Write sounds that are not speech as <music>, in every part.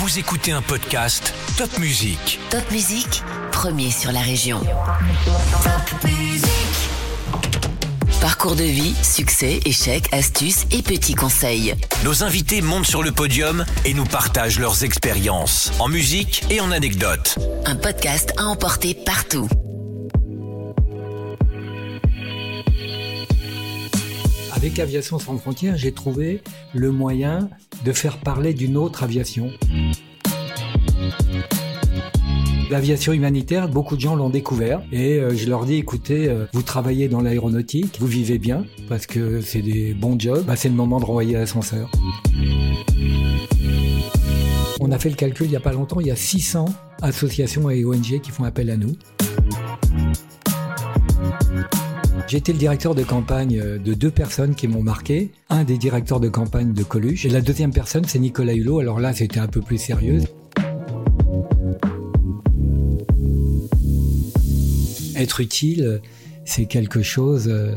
Vous écoutez un podcast Top Music. Top Musique, premier sur la région. Top Musique. Parcours de vie, succès, échecs, astuces et petits conseils. Nos invités montent sur le podium et nous partagent leurs expériences en musique et en anecdotes. Un podcast à emporter partout. Avec Aviation sans frontières, j'ai trouvé le moyen de faire parler d'une autre aviation. L'aviation humanitaire, beaucoup de gens l'ont découvert et euh, je leur dis écoutez, euh, vous travaillez dans l'aéronautique, vous vivez bien parce que c'est des bons jobs, bah, c'est le moment de renvoyer l'ascenseur. On a fait le calcul il n'y a pas longtemps, il y a 600 associations et ONG qui font appel à nous. Été le directeur de campagne euh, de deux personnes qui m'ont marqué. Un des directeurs de campagne de Coluche et la deuxième personne c'est Nicolas Hulot. Alors là c'était un peu plus sérieux. Être utile, c'est quelque chose euh,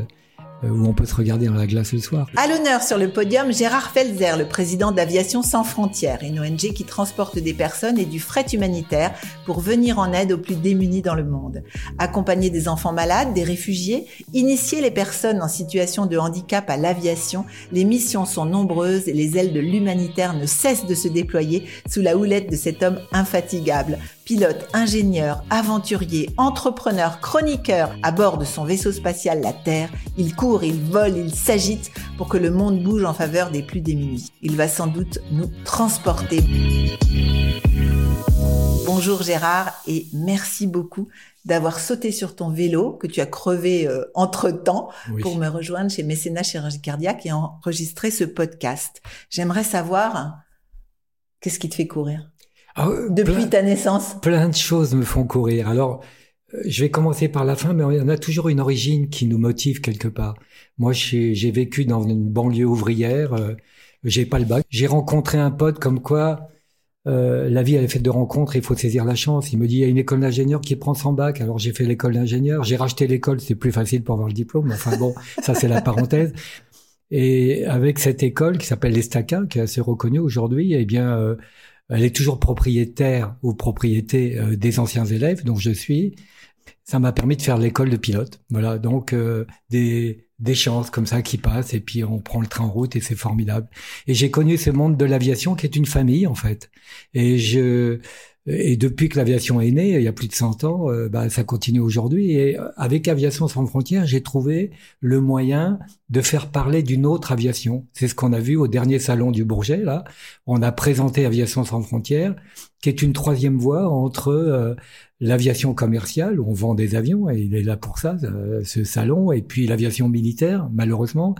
où on peut se regarder dans la glace le soir. À l'honneur sur le podium, Gérard Felzer, le président d'Aviation sans frontières, une ONG qui transporte des personnes et du fret humanitaire pour venir en aide aux plus démunis dans le monde. Accompagner des enfants malades, des réfugiés, initier les personnes en situation de handicap à l'aviation, les missions sont nombreuses et les ailes de l'humanitaire ne cessent de se déployer sous la houlette de cet homme infatigable. Pilote, ingénieur, aventurier, entrepreneur, chroniqueur, à bord de son vaisseau spatial La Terre, il court, il vole, il s'agite pour que le monde bouge en faveur des plus démunis. Il va sans doute nous transporter. Bonjour Gérard et merci beaucoup d'avoir sauté sur ton vélo que tu as crevé euh, entre-temps Oui. pour me rejoindre chez Mécénat Chirurgie Cardiaque et enregistrer ce podcast. J'aimerais savoir qu'est-ce qui te fait courir? Ah, euh, depuis plein- ta naissance. plein de choses me font courir. Alors, euh, je vais commencer par la fin, mais on a toujours une origine qui nous motive quelque part. Moi, j'ai vécu dans une banlieue ouvrière, euh, j'ai pas le bac. J'ai rencontré un pote comme quoi euh, la vie elle est faite de rencontres, il faut saisir la chance. Il me dit il y a une école d'ingénieur qui prend son bac, alors j'ai fait l'école d'ingénieur. J'ai racheté l'école, c'est plus facile pour avoir le diplôme. Enfin bon, <laughs> ça c'est la parenthèse. Et avec cette école qui s'appelle l'Estaca, qui est assez reconnue aujourd'hui, eh bien, euh, elle est toujours propriétaire ou propriété euh, des anciens élèves, donc je suis. Ça m'a permis de faire l'école de pilote. Voilà, donc euh, des des chances comme ça qui passent et puis on prend le train en route et c'est formidable. Et j'ai connu ce monde de l'aviation qui est une famille en fait. Et je et depuis que l'aviation est née, il y a plus de 100 ans, euh, bah, ça continue aujourd'hui. Et euh, avec Aviation sans frontières, j'ai trouvé le moyen de faire parler d'une autre aviation. C'est ce qu'on a vu au dernier salon du Bourget. Là, on a présenté Aviation sans frontières, qui est une troisième voie entre euh, l'aviation commerciale, on vend des avions, et il est là pour ça, euh, ce salon, et puis l'aviation militaire, malheureusement.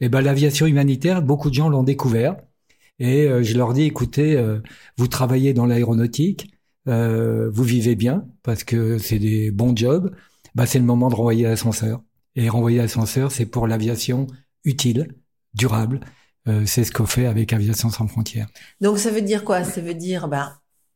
Et ben l'aviation humanitaire, beaucoup de gens l'ont découvert. Et euh, je leur dis, écoutez, euh, vous travaillez dans l'aéronautique, vous vivez bien parce que c'est des bons jobs. Bah, c'est le moment de renvoyer l'ascenseur. Et renvoyer l'ascenseur, c'est pour l'aviation utile, durable. C'est ce qu'on fait avec Aviation sans frontières. Donc ça veut dire quoi? Ça veut dire, ben,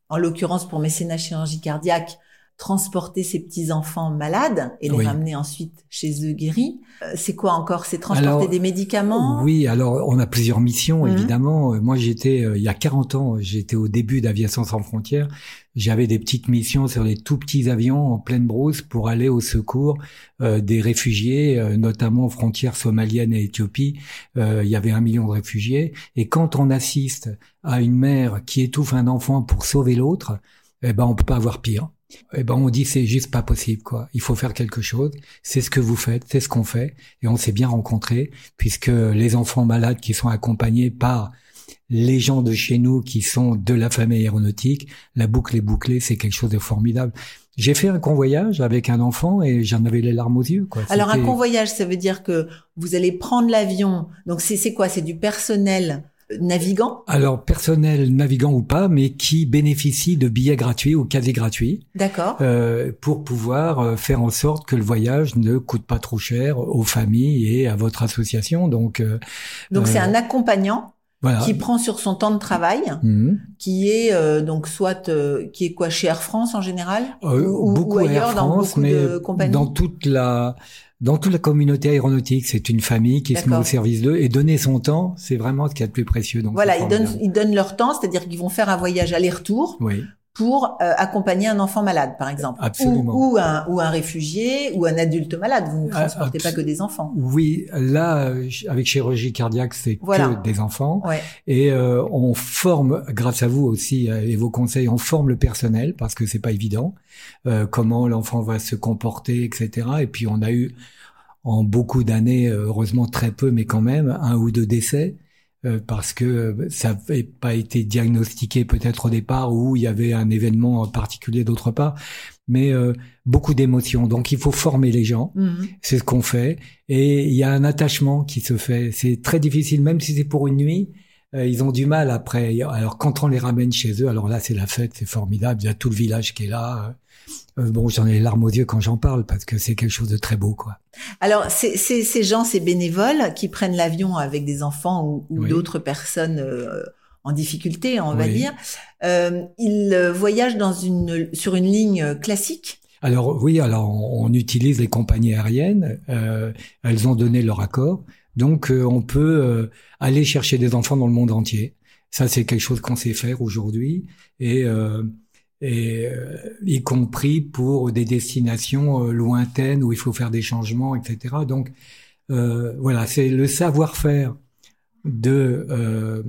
en l'occurrence pour Mécénat Chirurgie Cardiaque, transporter ces petits enfants malades et les Oui. ramener ensuite chez eux guéris. Euh, C'est quoi encore? C'est transporter Alors, des médicaments? Oui, alors on a plusieurs missions Mhm. évidemment. Euh, Moi j'étais euh, il y a 40 ans, j'étais au début d'Aviation sans frontières. J'avais des petites missions sur les tout petits avions en pleine brousse pour aller au secours euh, des réfugiés, euh, notamment aux frontières somaliennes et Éthiopie. Euh, il y avait un million de réfugiés. Et quand on assiste à une mère qui étouffe un enfant pour sauver l'autre, eh ben on peut pas avoir pire. Eh ben on dit c'est juste pas possible quoi. Il faut faire quelque chose. C'est ce que vous faites, c'est ce qu'on fait et on s'est bien rencontrés puisque les enfants malades qui sont accompagnés par les gens de chez nous qui sont de la famille aéronautique, la boucle est bouclée, c'est quelque chose de formidable. J'ai fait un convoyage avec un enfant et j'en avais les larmes aux yeux. Quoi. Alors un convoyage, ça veut dire que vous allez prendre l'avion. Donc c'est c'est quoi? C'est du personnel? Euh, navigant? Alors personnel, navigant ou pas, mais qui bénéficie de billets gratuits ou quasi gratuits D'accord. euh, pour pouvoir euh, faire en sorte que le voyage ne coûte pas trop cher aux familles et à votre association. Donc euh, Donc c'est euh, un accompagnant Voilà. qui prend sur son temps de travail, Mhm. qui est euh, donc soit euh, qui est quoi chez Air France en général, Euh, ou, ou- beaucoup ou ailleurs Air dans beaucoup mais de compagnies? dans toute la dans toute la communauté aéronautique, c'est une famille qui se met au service d'eux. Et donner son temps, c'est vraiment ce qu'il y a de plus précieux. Donc Voilà, ils donnent ils donnent leur temps, c'est-à-dire qu'ils vont faire un voyage aller-retour. Oui, pour euh, accompagner un enfant malade, par exemple, Absolument. ou, ou un ou un réfugié ou un adulte malade. Vous ne Ah, transportez pas que des enfants. oui. Là, avec chirurgie cardiaque, c'est Voilà. que des enfants. Ouais. Et euh, on forme, grâce à vous aussi euh, et vos conseils, on forme le personnel parce que c'est pas évident. Euh, comment l'enfant va se comporter, etc. Et puis on a eu en beaucoup d'années, euh, heureusement très peu, mais quand même un ou deux décès euh, parce que euh, ça n'avait pas été diagnostiqué peut-être au départ ou il y avait un événement particulier d'autre part. Mais euh, beaucoup d'émotions. Donc il faut former les gens. Mhm. C'est ce qu'on fait. Et il y a un attachement qui se fait. C'est très difficile, même si c'est pour une nuit. Euh, ils ont du mal après. Alors quand on les ramène chez eux, alors là c'est la fête, c'est formidable. Il y a tout le village qui est là. Euh, bon, j'en ai les larmes aux yeux quand j'en parle parce que c'est quelque chose de très beau, quoi. Alors, c'est- ces gens, ces bénévoles qui prennent l'avion avec des enfants ou, ou Oui. d'autres personnes euh, en difficulté, on va Oui. dire, euh, ils euh, voyagent dans une, sur une ligne classique? Alors oui, alors on, on utilise les compagnies aériennes. euh, elles ont donné leur accord, donc euh, on peut euh, aller chercher des enfants dans le monde entier. Ça, c'est quelque chose qu'on sait faire aujourd'hui, et, euh, et euh, y compris pour des destinations euh, lointaines où il faut faire des changements, etc. Donc euh, voilà, c'est le savoir-faire de euh,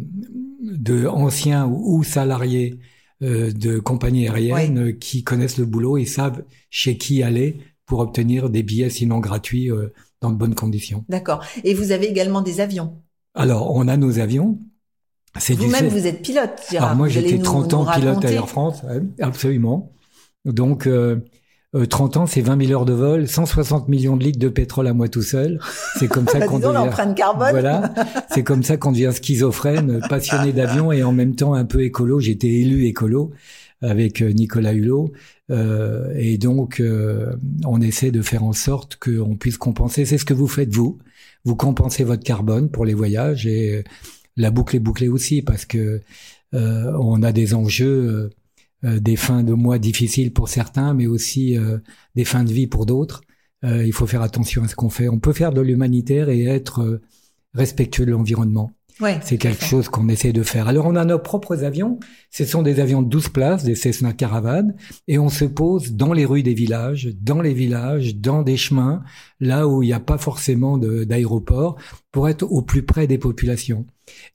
de anciens ou, ou salariés de compagnies aériennes qui connaissent le boulot et savent chez qui aller pour obtenir des billets sinon gratuits euh, dans de bonnes conditions. D'accord. Et vous avez également des avions. Alors, on a nos avions. Vous-même, vous êtes pilote, Gérard. Alors moi, j'étais nous- 30 nous ans pilote à. Air France, ouais, absolument. Donc, euh, euh, 30 ans, c'est 20 000 heures de vol, 160 millions de litres de pétrole à moi tout seul. C'est comme ça <laughs> Bah, qu'on devient... l'empreinte carbone. Voilà, c'est comme ça qu'on devient schizophrène, <laughs> passionné d'avion et en même temps un peu écolo. J'étais élu écolo avec euh, Nicolas Hulot. Euh, et donc, euh, on essaie de faire en sorte qu'on puisse compenser. C'est ce que vous faites, vous. Vous compensez votre carbone pour les voyages et euh, la boucle est bouclée aussi parce que euh, on a des enjeux, euh, des fins de mois difficiles pour certains, mais aussi des fins de vie pour d'autres. Il faut faire attention à ce qu'on fait. On peut faire de l'humanitaire et être respectueux de l'environnement. Ouais, C'est quelque chose qu'on essaie de faire. Alors on a nos propres avions. Ce sont des avions de 12 places, des Cessna Caravan, et on se pose dans les rues des villages, dans les villages, dans des chemins, là où il n'y a pas forcément d'aéroport, pour être au plus près des populations.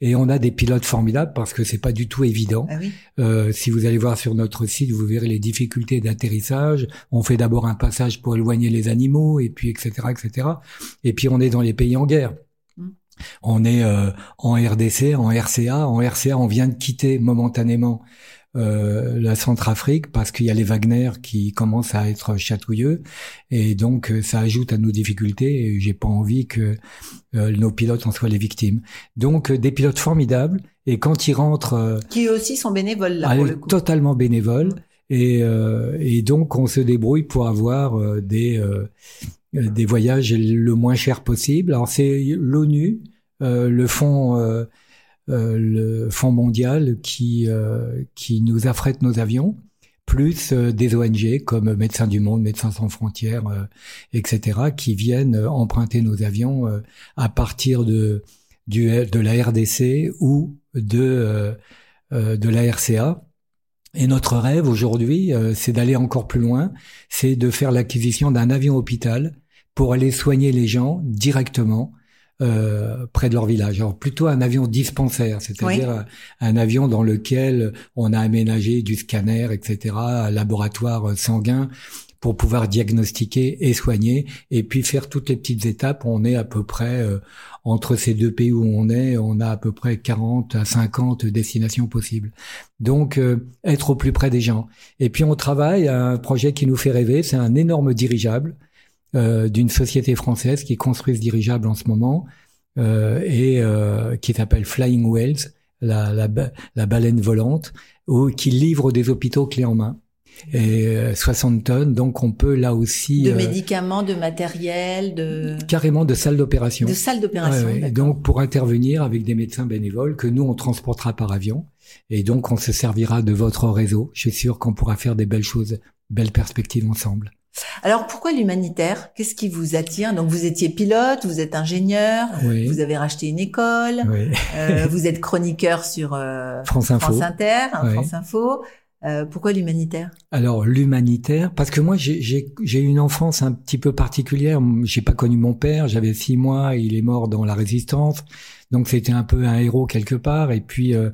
Et on a des pilotes formidables parce que c'est pas du tout évident. Ah oui. Euh, si vous allez voir sur notre site, vous verrez les difficultés d'atterrissage. On fait d'abord un passage pour éloigner les animaux, et puis etc., etc. Et puis on est dans les pays en guerre. Mm. On est euh, en RDC, en RCA. En RCA, on vient de quitter momentanément euh, la Centrafrique parce qu'il y a les Wagner qui commencent à être chatouilleux et donc euh, ça ajoute à nos difficultés et j'ai pas envie que euh, nos pilotes en soient les victimes. Donc euh, des pilotes formidables et quand ils rentrent euh, Qui eux aussi sont bénévoles là elle pour le coup. totalement bénévole et, euh, et donc on se débrouille pour avoir euh, des des voyages le moins cher possible. Alors c'est l'ONU, euh, le fonds euh, euh, le fonds mondial qui euh, qui nous affrète nos avions plus euh, des ONG comme Médecins du Monde, Médecins sans frontières, euh, etc., qui viennent euh, emprunter nos avions euh, à partir de du, de la RDC ou de euh, euh, de la RCA. Et notre rêve aujourd'hui, euh, c'est d'aller encore plus loin, c'est de faire l'acquisition d'un avion hôpital pour aller soigner les gens directement euh, près de leur village. Alors plutôt un avion dispensaire, c'est-à-dire un- un avion dans lequel on a aménagé du scanner, etc., un laboratoire sanguin pour pouvoir diagnostiquer et soigner, et puis faire toutes les petites étapes. On est à peu près euh, entre ces deux pays où on est, on a à peu près 40 à 50 destinations possibles. Donc euh, être au plus près des gens. Et puis on travaille à un projet qui nous fait rêver, c'est un énorme dirigeable euh, d'une société française qui construit ce dirigeable en ce moment euh, et euh, qui s'appelle Flying Whales, la, la, la baleine volante, ou qui livre des hôpitaux clés en main. Et 60 tonnes. Donc on peut là aussi de médicaments, de matériel, de carrément de salles d'opération. De salles d'opération. Ouais, donc pour intervenir avec des médecins bénévoles que nous on transportera par avion et donc on se servira de votre réseau. Je suis sûr qu'on pourra faire des belles choses, belles perspectives ensemble. Alors pourquoi l'humanitaire? Qu'est-ce qui vous attire? Donc vous étiez pilote, vous êtes ingénieur, Oui. vous avez racheté une école, Oui. euh, <laughs> vous êtes chroniqueur sur euh, France Info. France Inter, hein. France Info. Euh, pourquoi l'humanitaire? Alors l'humanitaire, parce que moi j'ai- eu une enfance un petit peu particulière. J'ai pas connu mon père, j'avais six mois, il est mort dans la résistance, donc c'était un peu un héros quelque part. Et puis euh,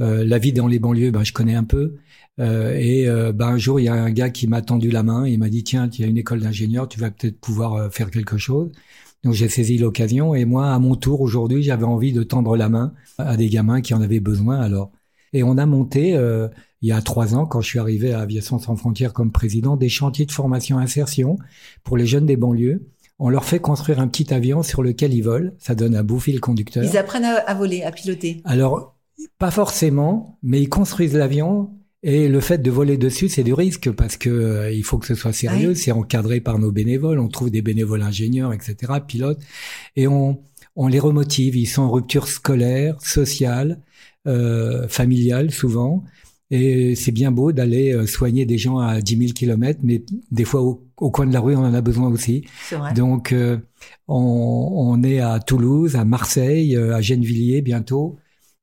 euh, la vie dans les banlieues, ben je connais un peu. Euh, et ben un jour il y a un gars qui m'a tendu la main, il m'a dit tiens, il y a une école d'ingénieur, tu vas peut-être pouvoir faire quelque chose. Donc j'ai saisi l'occasion et moi à mon tour aujourd'hui j'avais envie de tendre la main à des gamins qui en avaient besoin. Alors et on a monté il y a trois ans, quand je suis arrivé à Aviation sans frontières comme président, des chantiers de formation insertion pour les jeunes des banlieues. On leur fait construire un petit avion sur lequel ils volent. Ça donne un bouffer le conducteur. Ils apprennent à, à voler, à piloter. Alors, pas forcément, mais ils construisent l'avion. Et le fait de voler dessus, c'est du risque parce que euh, il faut que ce soit sérieux. Oui. C'est encadré par nos bénévoles. On trouve des bénévoles ingénieurs, etc., pilotes, et on on les remotive. Ils sont en rupture scolaire, sociale, euh, familiale souvent. Et c'est bien beau d'aller euh, soigner des gens à 10 000 kilomètres, mais des fois au, au coin de la rue, on en a besoin aussi. Vrai. Donc, euh, on, on est à Toulouse, à Marseille, euh, à Gennevilliers bientôt,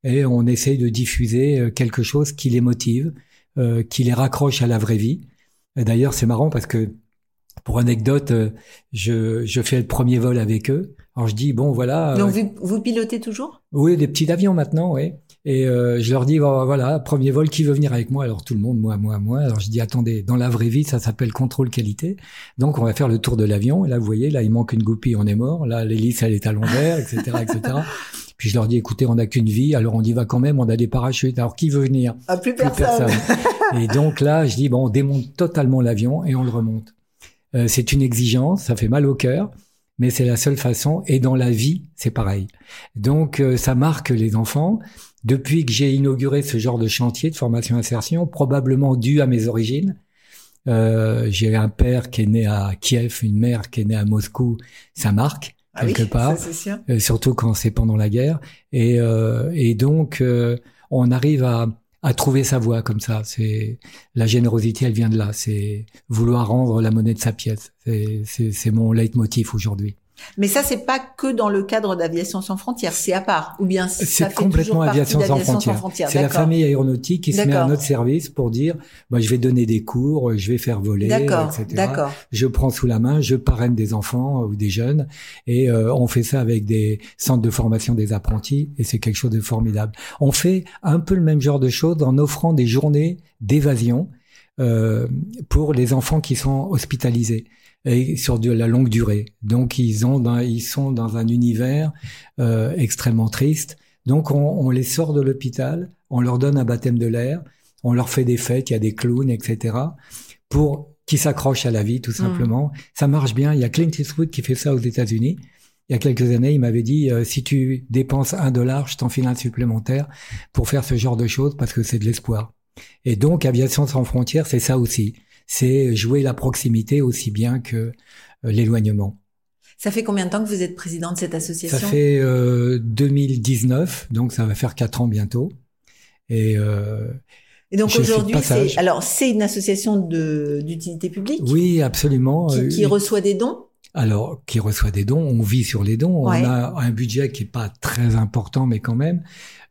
et on essaye de diffuser quelque chose qui les motive, euh, qui les raccroche à la vraie vie. Et D'ailleurs, c'est marrant parce que, pour anecdote, je, je fais le premier vol avec eux. Alors je dis bon voilà, Donc vous, vous pilotez toujours? Oui des petits avions maintenant, oui. Et euh, je leur dis voilà premier vol qui veut venir avec moi? Alors tout le monde moi moi moi. Alors je dis attendez dans la vraie vie ça s'appelle contrôle qualité. Donc on va faire le tour de l'avion. Et là vous voyez là il manque une goupille on est mort. Là l'hélice elle est à l'envers etc etc. <laughs> Puis je leur dis écoutez on n'a qu'une vie alors on y va quand même on a des parachutes. Alors qui veut venir? Ah, plus plus personne. <laughs> et donc là, je dis bon, on démonte totalement l'avion et on le remonte. Euh, c'est une exigence, ça fait mal au cœur, mais c'est la seule façon. Et dans la vie, c'est pareil. Donc euh, ça marque les enfants. Depuis que j'ai inauguré ce genre de chantier de formation insertion, probablement dû à mes origines. Euh, j'ai un père qui est né à Kiev, une mère qui est née à Moscou. Ça marque Ah oui, quelque part ça, c'est sûr. euh, surtout quand c'est pendant la guerre. Et, euh, et donc, euh, on arrive à, à trouver sa voie comme ça. C'est la générosité, elle vient de là. C'est vouloir rendre la monnaie de sa pièce. C'est- C'est c'est mon leitmotiv aujourd'hui. Mais ça, c'est pas que dans le cadre d'aviation sans frontières, c'est à part. Ou bien C'est complètement aviation sans frontières. C'est la famille aéronautique qui se met à notre service pour dire, bah, je vais donner des cours, je vais faire voler, D'accord, etc. d'accord. je prends sous la main, je parraine des enfants ou des jeunes, et euh, on fait ça avec des centres de formation des apprentis, et c'est quelque chose de formidable. On fait un peu le même genre de choses en offrant des journées d'évasion euh, pour les enfants qui sont hospitalisés et sur de la longue durée. Donc ils ont, dans- ils sont dans un univers euh, extrêmement triste. Donc on, on les sort de l'hôpital, on leur donne un baptême de l'air, on leur fait des fêtes, il y a des clowns, etc. pour qui s'accrochent à la vie, tout simplement. Ça marche bien. Il y a Clint Eastwood qui fait ça aux États-Unis. Il y a quelques années, il m'avait dit euh, si tu dépenses un dollar, je t'en file un supplémentaire pour faire ce genre de choses parce que c'est de l'espoir. Et donc, Aviation sans frontières, c'est ça aussi. C'est jouer la proximité aussi bien que euh, l'éloignement. Ça fait combien de temps que vous êtes président de cette Ça association fait euh, 2019, donc ça va faire quatre ans bientôt. Et euh, Et donc aujourd'hui, c'est alors c'est une association de d'utilité publique? Oui, absolument. qui, euh, qui reçoit des dons? Alors, qui reçoit des dons, on vit sur les dons. Ouais. On a un budget qui est pas très important, mais quand même,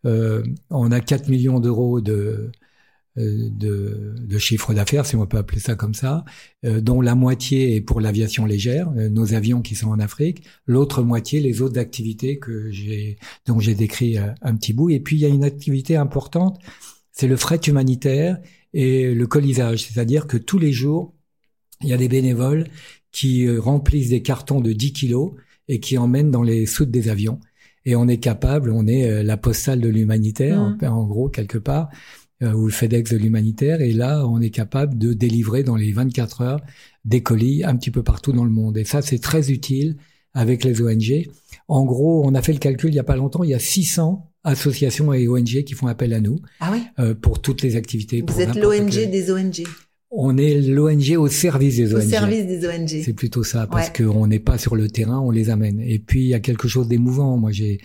euh, on a 4 millions d'euros de, de, de chiffre d'affaires, si on peut appeler ça comme ça, euh, dont la moitié est pour l'aviation légère, euh, nos avions qui sont en Afrique, l'autre moitié les autres activités que j'ai, dont j'ai décrit euh, un petit bout. Et puis il y a une activité importante, c'est le fret humanitaire et le colisage, c'est-à-dire que tous les jours il y a des bénévoles qui euh, remplissent des cartons de 10 kilos et qui emmènent dans les soutes des avions. Et on est capable, on est euh, la postale de l'humanitaire, Mhm. en, en gros, quelque part, euh, ou le FedEx de l'humanitaire. Et là, on est capable de délivrer dans les 24 heures des colis un petit peu partout dans le monde. Et ça, c'est très utile avec les ONG. En gros, on a fait le calcul il y a pas longtemps, il y a 600 associations et ONG qui font appel à nous Ah oui? euh, pour toutes les activités. Vous êtes l'ONG des ONG. On est l'ONG au service des ONG. Au service des ONG. C'est plutôt ça, parce qu'on n'est pas sur le terrain, on les amène. Et puis il y a quelque chose d'émouvant. Moi, j'ai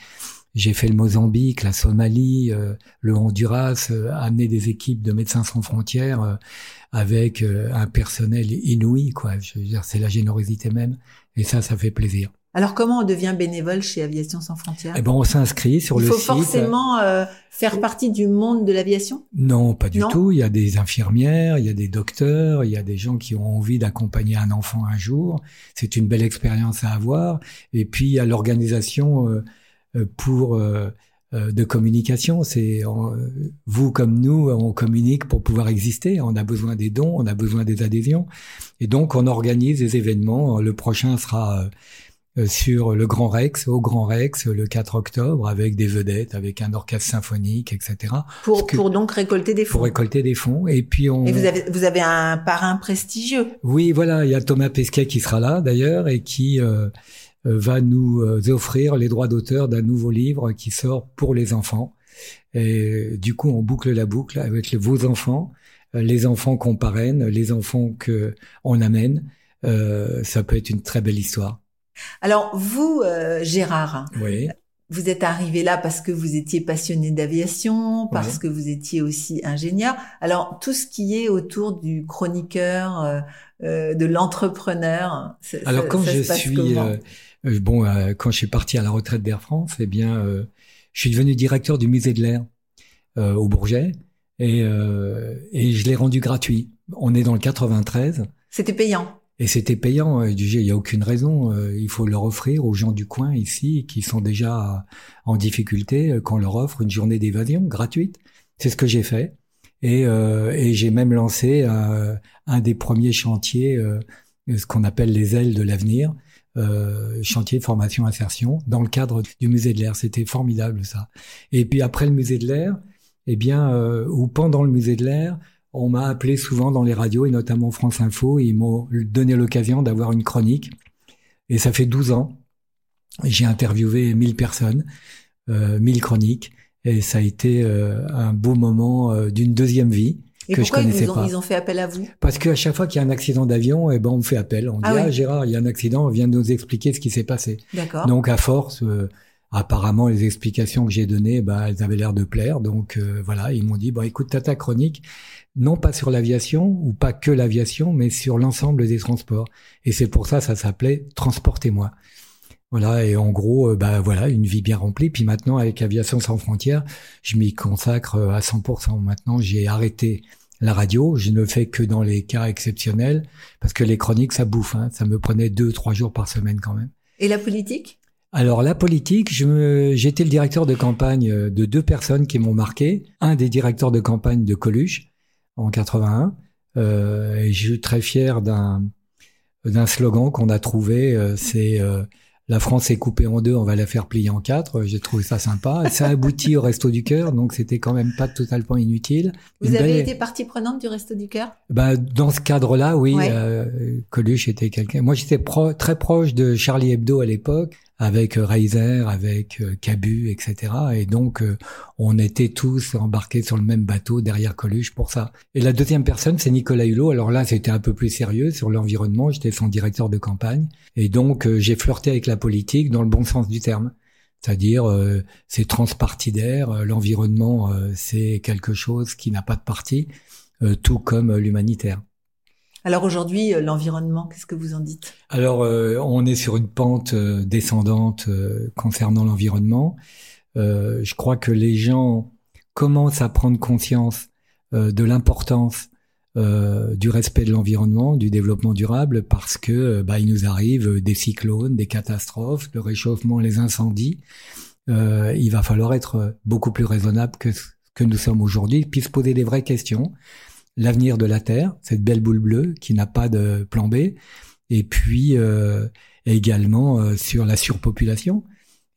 j'ai fait le Mozambique, la Somalie, euh, le Honduras, euh, amener des équipes de médecins sans frontières euh, avec un personnel inouï, quoi. Je veux dire, c'est la générosité même, et ça, ça fait plaisir. Alors comment on devient bénévole chez Aviation sans frontières? Eh ben on s'inscrit sur le site. Il faut forcément euh, faire partie du monde de l'aviation? Non, pas du tout. Il y a des infirmières, il y a des docteurs, il y a des gens qui ont envie d'accompagner un enfant un jour. C'est une belle expérience à avoir. Et puis il y a l'organisation euh, euh, pour de communication. C'est vous comme nous, on communique pour pouvoir exister. On a besoin des dons, on a besoin des adhésions, et donc on organise des événements. Le prochain sera euh, sur le Grand Rex, au Grand Rex, le 4 octobre, avec des vedettes, avec un orchestre symphonique, etc. Pour, pour donc récolter des fonds. Pour récolter des fonds. Et puis on. Et vous avez, vous avez un parrain prestigieux. Oui, voilà. Il y a Thomas Pesquet qui sera là d'ailleurs et qui euh, euh va nous euh, offrir les droits d'auteur d'un nouveau livre qui sort pour les enfants. Et du coup, on boucle la boucle avec vos enfants, les enfants qu'on parraine, les enfants que on amène. Euh, ça peut être une très belle histoire. Alors vous, euh, Gérard, oui. vous êtes arrivé là parce que vous étiez passionné d'aviation, parce que vous étiez aussi ingénieur. Alors tout ce qui est autour du chroniqueur, euh, euh de l'entrepreneur. Alors quand je suis euh, bon, quand je suis parti à la retraite d'Air France, eh bien, je suis devenu directeur du musée de l'air au Bourget et, et je l'ai rendu gratuit. On est dans le 93. C'était payant. Et c'était payant. Euh, il n'y a aucune raison. Euh, il faut leur offrir aux gens du coin ici qui sont déjà en difficulté euh, qu'on leur offre une journée d'évasion gratuite. C'est ce que j'ai fait. Et, et j'ai même lancé un des premiers chantiers, ce qu'on appelle les ailes de l'avenir, chantier de formation insertion, dans le cadre du musée de l'air. C'était formidable ça. Et puis après le musée de l'air, eh bien, ou pendant le musée de l'air, on m'a appelé souvent dans les radios et notamment France Info et ils m'ont donné l'occasion d'avoir une chronique. Et ça fait 12 ans. J'ai interviewé 1000 personnes, euh, 1000 chroniques et ça a été euh, un beau moment euh, d'une deuxième vie. Et que pourquoi je connaissais ils, ont, pas. ils ont fait appel à vous? Parce qu'à chaque fois qu'il y a un accident d'avion, eh ben on me fait appel. On dit Ah ah, oui. Gérard, il y a un accident, viens nous expliquer ce qui s'est passé. D'accord. Donc à force, euh, apparemment les explications que j'ai données, bah, elles avaient l'air de plaire. Donc euh, voilà, ils m'ont dit bon écoute, t'as ta chronique, non pas sur l'aviation ou pas que l'aviation, mais sur l'ensemble des transports. Et c'est pour ça ça s'appelait Transportez-moi. Voilà, et en gros, euh, bah voilà, une vie bien remplie. Puis maintenant, avec Aviation sans frontières, je m'y consacre euh, à 100%. Maintenant, j'ai arrêté la radio. Je ne fais que dans les cas exceptionnels, parce que les chroniques, ça bouffe. Hein. Ça me prenait deux, trois jours par semaine quand même. Et la politique? Alors la politique, je me, j'étais le directeur de campagne euh, de deux personnes qui m'ont marqué. Un des directeurs de campagne de Coluche en 81. Euh, et je suis très fier d'un d'un slogan qu'on a trouvé. c'est euh, la France est coupée en deux, on va la faire plier en quatre. J'ai trouvé ça sympa. Ça aboutit au Resto du Cœur, donc c'était quand même pas totalement inutile. Vous Une avez belle- été partie prenante du Resto du Cœur? Bah, dans ce cadre-là, oui, Ouais. euh, Coluche était quelqu'un. Moi, j'étais pro- très proche de Charlie Hebdo à l'époque, avec euh, Reiser, avec euh, Cabu, etc. Et donc, euh, on était tous embarqués sur le même bateau derrière Coluche pour ça. Et la deuxième personne, c'est Nicolas Hulot. Alors là, c'était un peu plus sérieux sur l'environnement. J'étais son directeur de campagne. Et donc, j'ai flirté avec la politique dans le bon sens du terme. C'est-à-dire, c'est transpartidaire. L'environnement, c'est quelque chose qui n'a pas de parti, tout comme l'humanitaire. Alors aujourd'hui, euh, l'environnement, qu'est-ce que vous en dites? Alors, euh, on est sur une pente euh, descendante euh, concernant l'environnement. Euh, je crois que les gens commencent à prendre conscience de l'importance euh, du respect de l'environnement, du développement durable, parce que bah, il nous arrive des cyclones, des catastrophes, le réchauffement, les incendies. Euh, il va falloir être beaucoup plus raisonnable que ce que nous sommes aujourd'hui, puis se poser des vraies questions. L'avenir de la Terre, cette belle boule bleue qui n'a pas de plan B, et puis euh, également euh, sur la surpopulation.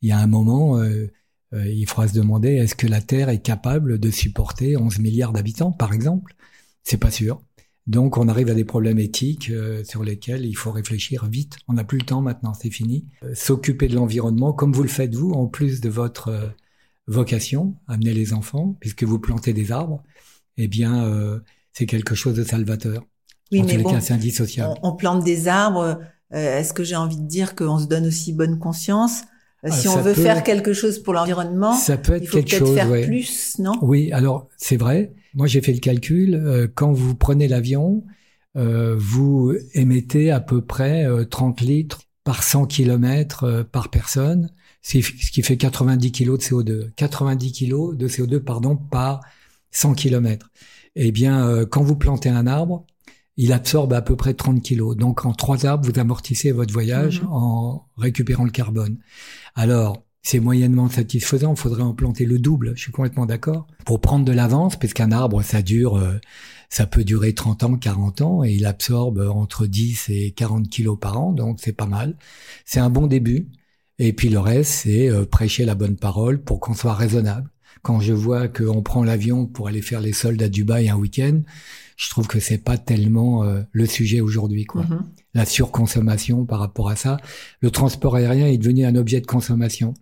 Il y a un moment, euh, euh, il faudra se demander est-ce que la Terre est capable de supporter 11 milliards d'habitants, par exemple? C'est pas sûr. Donc on arrive à des problèmes éthiques euh, sur lesquels il faut réfléchir vite. On n'a plus le temps maintenant, c'est fini. S'occuper de l'environnement comme vous le faites vous, en plus de votre vocation, amener les enfants, puisque vous plantez des arbres, eh bien euh, c'est quelque chose de salvateur. Oui, en mais bon, c'est indissociable. On, plante des arbres. Euh, est-ce que j'ai envie de dire qu'on se donne aussi bonne conscience? Euh, Si ah, on veut faire quelque chose pour l'environnement, ça peut être il faut quelque chose, faire plus, non? Oui, alors c'est vrai. Moi, j'ai fait le calcul. Euh, quand vous prenez l'avion, vous émettez à peu près 30 litres par 100 km par personne, ce qui fait 90 kg de CO2. 90 kg de CO2, pardon, par 100 km. Eh bien, quand vous plantez un arbre, il absorbe à peu près 30 kilos. Donc en trois arbres, vous amortissez votre voyage mhm. en récupérant le carbone. Alors, c'est moyennement satisfaisant, il faudrait en planter le double, je suis complètement d'accord, pour prendre de l'avance, puisqu'un arbre, ça dure, euh, ça peut durer 30 ans, 40 ans, et il absorbe entre 10 et 40 kilos par an, donc c'est pas mal. C'est un bon début. Et puis le reste, c'est euh, prêcher la bonne parole pour qu'on soit raisonnable. Quand je vois qu'on prend l'avion pour aller faire les soldes à Dubaï un week-end, je trouve que c'est pas tellement euh, le sujet aujourd'hui, quoi. Mm-hmm. La surconsommation par rapport à ça. Le transport aérien est devenu un objet de consommation,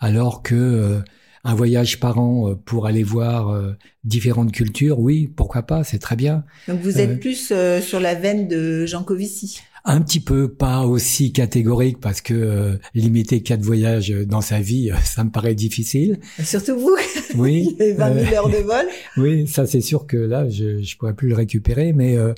alors que euh, un voyage par an euh, pour aller voir différentes cultures, oui, pourquoi pas, c'est très bien. Donc vous êtes plus sur la veine de Jean Covici un petit peu pas aussi catégorique parce que euh, limiter quatre voyages dans sa vie, euh, ça me paraît difficile. Surtout vous. Oui. <laughs> Il 20 000 heures de vol. <laughs> oui, ça c'est sûr que là, je je pourrais plus le récupérer, mais euh,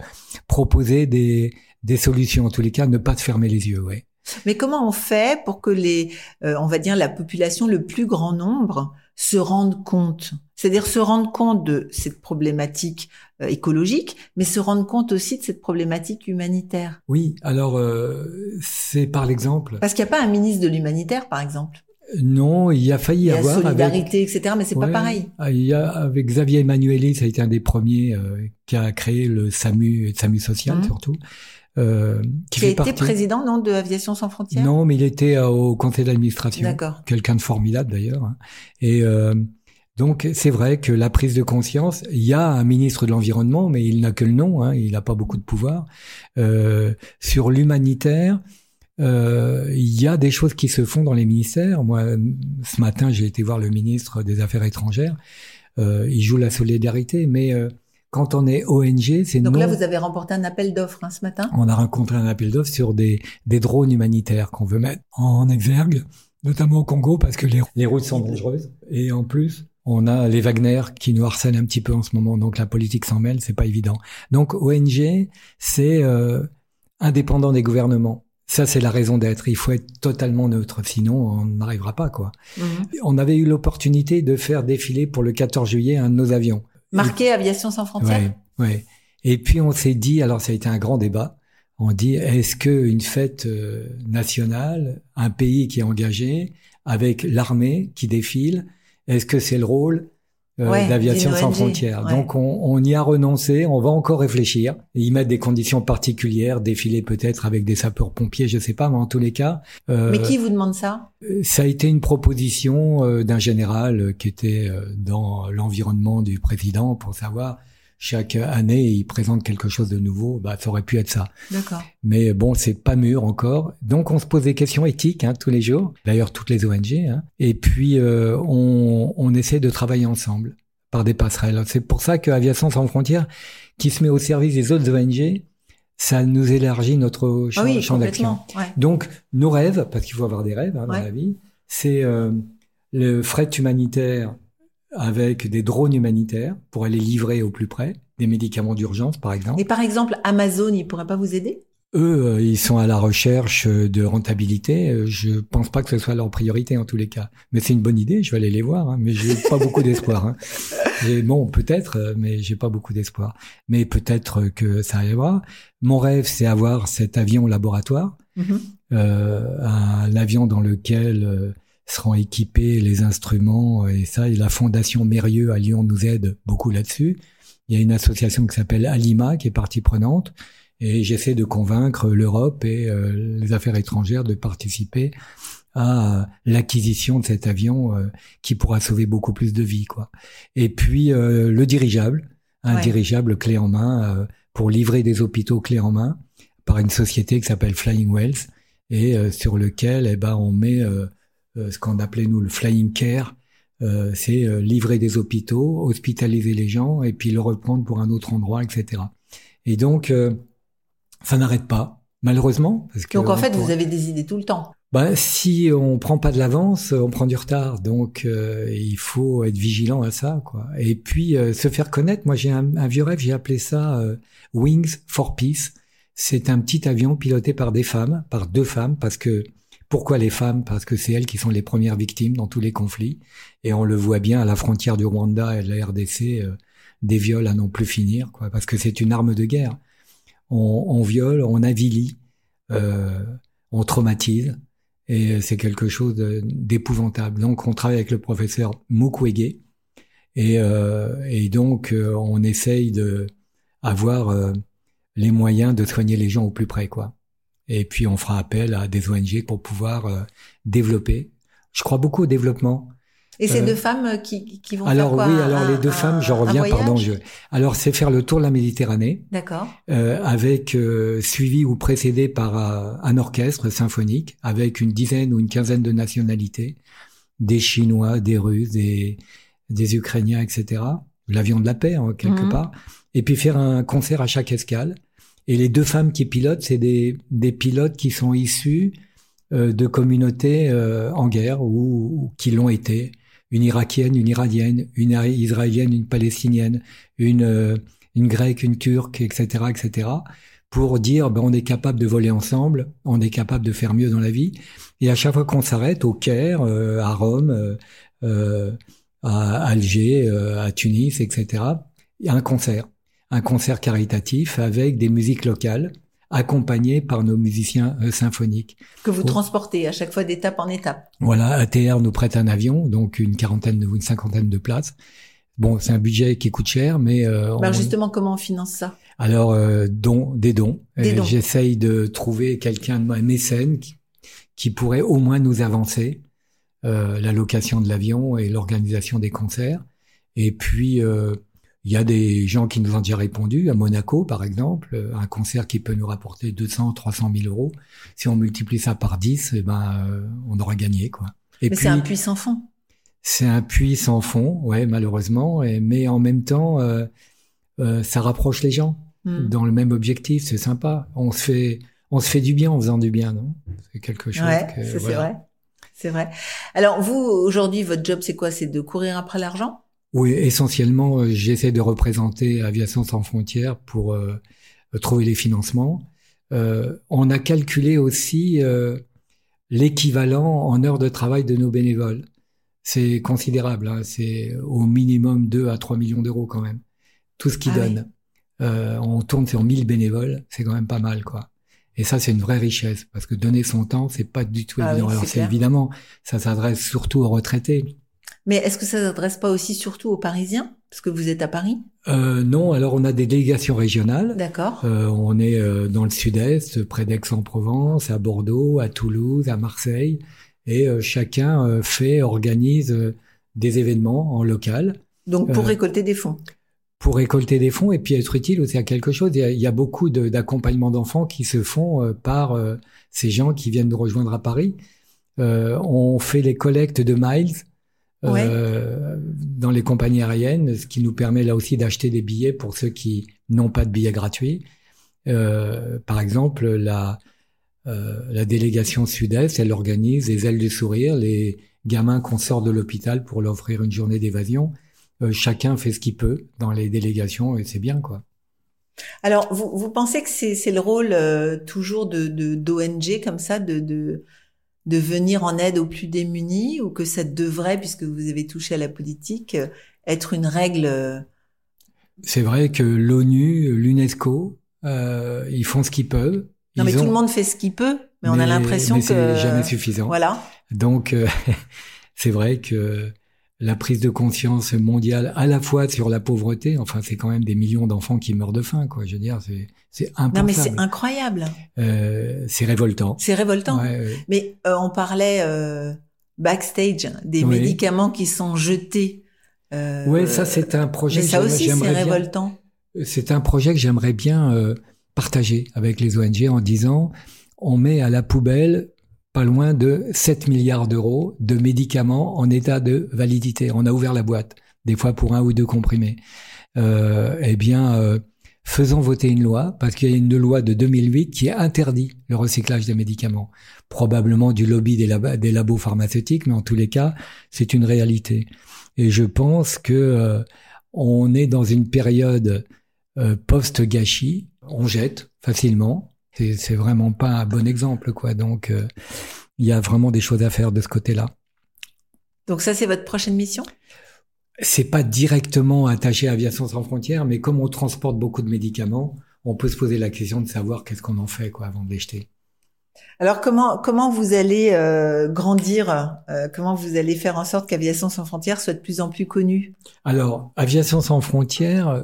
proposer des des solutions en tous les cas, ne pas se fermer les yeux, oui. Mais comment on fait pour que les, on va dire la population, le plus grand nombre, se rendent compte, c'est-à-dire se rendre compte de cette problématique euh, écologique, mais se rendre compte aussi de cette problématique humanitaire. Oui, alors euh, c'est par l'exemple. Parce qu'il n'y a pas un ministre de l'humanitaire, par exemple. Non, il a failli y a avoir solidarité, etc. Mais c'est pas pareil. Ah, il y a avec Xavier Emmanueli, ça a été un des premiers euh, qui a créé le SAMU, le SAMU social mmh. surtout. Euh, qui, qui a été président non de Aviation sans frontières? Non, mais il était euh, au conseil d'administration. D'accord. Quelqu'un de formidable d'ailleurs. Hein. Et euh, donc c'est vrai que la prise de conscience, il y a un ministre de l'environnement, mais il n'a que le nom. Hein, il n'a pas beaucoup de pouvoir euh, sur l'humanitaire. Euh, il y a des choses qui se font dans les ministères. Moi, ce matin, j'ai été voir le ministre des Affaires étrangères. Euh, il joue la solidarité, mais quand on est ONG, c'est Donc là, vous avez remporté un appel d'offres hein, ce matin? On a rencontré un appel d'offres sur des, des drones humanitaires qu'on veut mettre en exergue, notamment au Congo, parce que les, les routes sont dangereuses. Et en plus, on a les Wagner qui nous harcèlent un petit peu en ce moment, donc la politique s'en mêle, c'est pas évident. Donc ONG, c'est euh, indépendant des gouvernements. Ça, c'est la raison d'être. Il faut être totalement neutre, sinon on n'arrivera pas, quoi. Mhm. On avait eu l'opportunité de faire défiler pour le 14 juillet un de nos avions. Marqué Aviation sans frontières. Ouais, Et puis on s'est dit, alors ça a été un grand débat. On dit, est-ce que une fête euh, nationale, un pays qui est engagé, avec l'armée qui défile, est-ce que c'est le rôle euh, d'aviation sans frontières. Donc on, on, y a renoncé, on va encore réfléchir, et y mettre des conditions particulières, défiler peut-être avec des sapeurs-pompiers, je sais pas, mais en tous les cas. Euh, mais qui vous demande ça? Ça a été une proposition euh, d'un général qui était euh, dans l'environnement du président pour savoir chaque année il présente quelque chose de nouveau, bah ça aurait pu être ça. D'accord. Mais bon, c'est pas mûr encore. Donc on se pose des questions éthiques hein, tous les jours. D'ailleurs toutes les ONG. Hein. Et puis euh, on, on essaie de travailler ensemble par des passerelles. C'est pour ça que Aviation sans frontières, qui se met au service des autres ONG, ça nous élargit notre champ, ah d'action. Donc nos rêves, parce qu'il faut avoir des rêves hein, dans la vie, c'est euh, le fret humanitaire avec des drones humanitaires pour aller livrer au plus près des médicaments d'urgence, par exemple. Et par exemple, Amazon, il pourrait pas vous aider? Eux, euh, ils sont à la recherche de rentabilité. Euh, je pense pas que ce soit leur priorité en tous les cas. Mais c'est une bonne idée. Je vais aller les voir, hein, mais j'ai pas beaucoup d'espoir. Hein. <laughs> Bon, peut-être, euh, mais j'ai pas beaucoup d'espoir. Mais peut-être que ça arrivera. Mon rêve, c'est avoir cet avion laboratoire, euh, un avion dans lequel seront équipés les instruments et ça. Et la fondation Mérieux à Lyon nous aide beaucoup là-dessus. Il y a une association qui s'appelle Alima qui est partie prenante et j'essaie de convaincre l'Europe et euh, les affaires étrangères de participer à l'acquisition de cet avion euh, qui pourra sauver beaucoup plus de vies quoi. Et puis euh, le dirigeable, un dirigeable clé en main pour livrer des hôpitaux clé en main par une société qui s'appelle Flying Wells et sur lequel eh ben on met euh, ce qu'on appelait nous le flying care, euh, c'est euh, livrer des hôpitaux, hospitaliser les gens et puis le reprendre pour un autre endroit, etc. Et donc, euh, ça n'arrête pas, malheureusement. Parce que Donc en fait, vous avez des idées tout le temps. bah, si on prend pas de l'avance, on prend du retard. Donc, euh, il faut être vigilant à ça, quoi. Et puis euh, se faire connaître. Moi, j'ai un, un vieux rêve. J'ai appelé ça euh, Wings for Peace. C'est un petit avion piloté par des femmes, par deux femmes, parce que pourquoi les femmes? Parce que c'est elles qui sont les premières victimes dans tous les conflits. Et on le voit bien à la frontière du Rwanda et de la RDC, euh, des viols à non plus finir. Parce que c'est une arme de guerre. On, viole, on avilit, euh, on traumatise. Et c'est quelque chose d'épouvantable. Donc, on travaille avec le professeur Mukwege. Et, euh, donc, euh, on essaye de avoir les moyens de soigner les gens au plus près, quoi. Et puis, on fera appel à des ONG pour pouvoir euh, développer. Je crois beaucoup au développement. Et ces Euh, deux femmes euh, qui, qui vont Alors faire quoi oui, alors Un- les deux un- femmes, j'en reviens, pardon. Je... Alors c'est faire le tour de la Méditerranée, D'accord. euh, avec euh, suivi ou précédé par un orchestre symphonique, avec une dizaine ou une quinzaine de nationalités, des Chinois, des Russes, des, des Ukrainiens, etc. L'avion de la paix, en quelque Mhm. part. Et puis faire un concert à chaque escale. Et les deux femmes qui pilotent, c'est des, des pilotes qui sont issus euh, de communautés euh, en guerre ou, ou qui l'ont été. Une irakienne, une iranienne, une israélienne, une palestinienne, une, euh, une grecque, une turque, etc., etc., pour dire ben, on est capable de voler ensemble, on est capable de faire mieux dans la vie. Et à chaque fois qu'on s'arrête, au Caire, euh, à Rome, euh, euh, à Alger, à Tunis, etc., il y a un concert, un concert caritatif avec des musiques locales, accompagnées par nos musiciens euh, symphoniques. Que vous Oh. transportez à chaque fois d'étape en étape. Voilà, ATR nous prête un avion, donc une quarantaine ou une cinquantaine de places. Bon, c'est un budget qui coûte cher, mais euh, on- justement, comment on finance ça? Alors euh, dons, des dons. Euh, dons. J'essaye de trouver quelqu'un de un mécène qui, qui pourrait au moins nous avancer euh, la location de l'avion et l'organisation des concerts. Et puis euh, il y a des gens qui nous ont déjà répondu à Monaco, par exemple, euh, un concert qui peut nous rapporter 200, 300 000 euros. Si on multiplie ça par 10, eh ben euh, on aura gagné quoi. Et Mais c'est un puits sans fond. c'est un puits sans fond, ouais, malheureusement, et, mais en même temps, euh, euh, ça rapproche les gens Hmm. dans le même objectif. C'est sympa. On se fait, on se fait du bien en faisant du bien, non? C'est quelque chose. Ouais, que, c'est voilà. vrai. C'est vrai. Alors vous, aujourd'hui, votre job, c'est quoi? C'est de courir après l'argent? Oui, essentiellement, euh, j'essaie de représenter Aviation sans frontières pour euh, trouver les financements. Euh, on a calculé aussi euh, l'équivalent en heures de travail de nos bénévoles. C'est considérable, hein, c'est au minimum 2 à 3 millions d'euros quand même. Tout ce qu'ils Ah oui. Euh, on tourne sur 1000 bénévoles, c'est quand même pas mal, quoi. Et ça, c'est une vraie richesse, parce que donner son temps, c'est pas du tout Ah évident. Alors, c'est évidemment, ça s'adresse surtout aux retraités. Mais est-ce que ça s'adresse pas aussi surtout aux Parisiens Parce que vous êtes à Paris? Euh, non, alors on a des délégations régionales. D'accord. Euh, on est euh, dans le sud-est, près d'Aix-en-Provence, à Bordeaux, à Toulouse, à Marseille, et euh, chacun euh, fait, organise euh, des événements en local Donc pour récolter des fonds. pour récolter des fonds et puis être utile aussi à quelque chose. Il y a, il y a beaucoup de- d'accompagnements d'enfants qui se font euh, par euh, ces gens qui viennent nous rejoindre à Paris. Euh, on fait les collectes de miles euh, dans les compagnies aériennes, ce qui nous permet là aussi d'acheter des billets pour ceux qui n'ont pas de billets gratuits. Euh, par exemple, la, euh, la délégation Sud-Est, elle organise les ailes du sourire, les gamins qu'on sort de l'hôpital pour leur offrir une journée d'évasion. Euh, chacun fait ce qu'il peut dans les délégations et c'est bien quoi. Alors vous, vous pensez que c'est le rôle euh, toujours de de- d'ONG comme ça de, de de venir en aide aux plus démunis ou que ça devrait, puisque vous avez touché à la politique, être une règle euh, C'est vrai que l'ONU, l'UNESCO, euh, ils font ce qu'ils peuvent. Non, mais tout le monde fait ce qu'il peut, mais, on a l'impression que c'est jamais suffisant. Voilà. Donc, euh, <laughs> c'est vrai que la prise de conscience mondiale, à la fois sur la pauvreté, enfin, c'est quand même des millions d'enfants qui meurent de faim, quoi. Je veux dire, c'est c'est Non, mais c'est incroyable. Euh, c'est révoltant. C'est révoltant. Ouais, ouais. Mais euh, on parlait euh, backstage des Oui. médicaments qui sont jetés. Euh, Ouais, ça c'est un projet. Mais ça aussi, c'est j'aimerais bien- révoltant. C'est un projet que j'aimerais bien euh, partager avec les ONG en disant on met à la poubelle pas loin de 7 milliards d'euros de médicaments en état de validité. On a ouvert la boîte, des fois pour un ou deux comprimés. Euh, eh bien, euh, faisons voter une loi, parce qu'il y a une loi de 2008 qui interdit le recyclage des médicaments. Probablement du lobby des, labos pharmaceutiques, mais en tous les cas, c'est une réalité. Et je pense que euh, on est dans une période euh, post-gâchis. On jette facilement. C'est vraiment pas un bon exemple, quoi. Donc, euh, il y a vraiment des choses à faire de ce côté-là. Donc ça, c'est votre prochaine mission? C'est pas directement attaché à Aviation sans frontières, mais comme on transporte beaucoup de médicaments, on peut se poser la question de savoir qu'est-ce qu'on en fait quoi avant de les jeter. Alors comment comment vous allez euh, grandir euh, Comment vous allez faire en sorte qu'Aviation sans frontières soit de plus en plus connue? Alors Aviation sans frontières, euh,